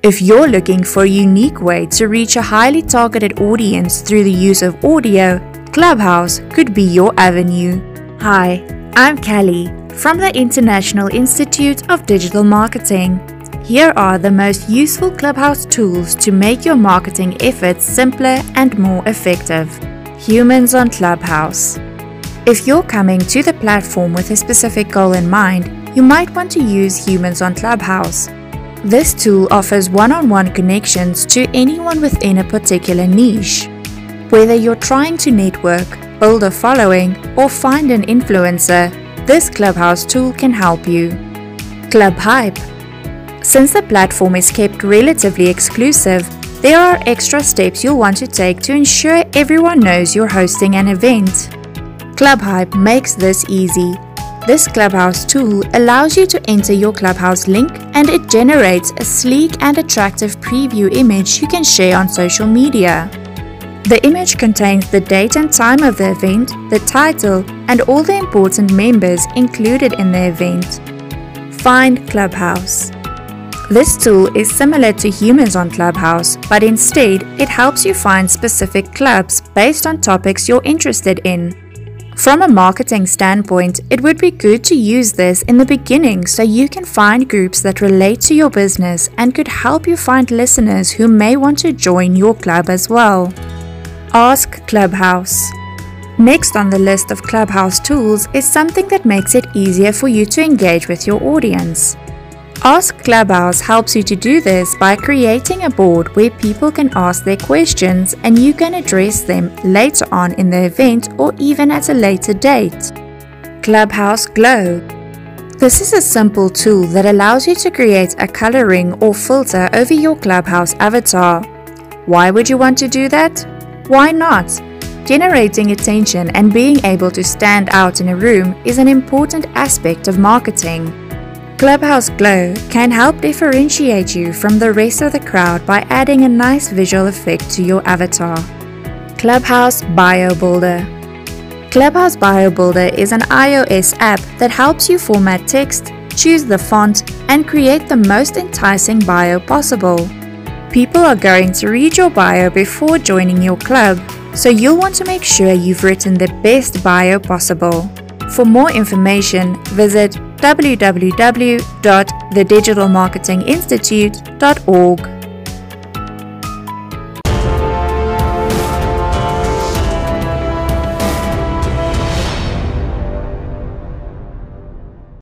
If you're looking for a unique way to reach a highly targeted audience through the use of audio, Clubhouse could be your avenue. Hi, I'm Kelly from the International Institute of Digital Marketing. Here are the most useful Clubhouse tools to make your marketing efforts simpler and more effective. Humans on Clubhouse. If you're coming to the platform with a specific goal in mind, you might want to use Humans on Clubhouse. This tool offers one-on-one connections to anyone within a particular niche. Whether you're trying to network, build a following, or find an influencer, this Clubhouse tool can help you. Club Hype Since the platform is kept relatively exclusive, there are extra steps you'll want to take to ensure everyone knows you're hosting an event. Club Hype makes this easy this Clubhouse tool allows you to enter your Clubhouse link and it generates a sleek and attractive preview image you can share on social media. The image contains the date and time of the event, the title, and all the important members included in the event. Find Clubhouse. This tool is similar to Humans on Clubhouse, but instead it helps you find specific clubs based on topics you're interested in. From a marketing standpoint, it would be good to use this in the beginning so you can find groups that relate to your business and could help you find listeners who may want to join your club as well. Ask Clubhouse. Next on the list of Clubhouse tools is something that makes it easier for you to engage with your audience. Ask Clubhouse helps you to do this by creating a board where people can ask their questions and you can address them later on in the event or even at a later date. Clubhouse Glow This is a simple tool that allows you to create a coloring or filter over your Clubhouse avatar. Why would you want to do that? Why not? Generating attention and being able to stand out in a room is an important aspect of marketing. Clubhouse Glow can help differentiate you from the rest of the crowd by adding a nice visual effect to your avatar. Clubhouse Bio Builder Clubhouse Bio Builder is an iOS app that helps you format text, choose the font, and create the most enticing bio possible. People are going to read your bio before joining your club, so you'll want to make sure you've written the best bio possible. For more information, visit www.thedigitalmarketinginstitute.org.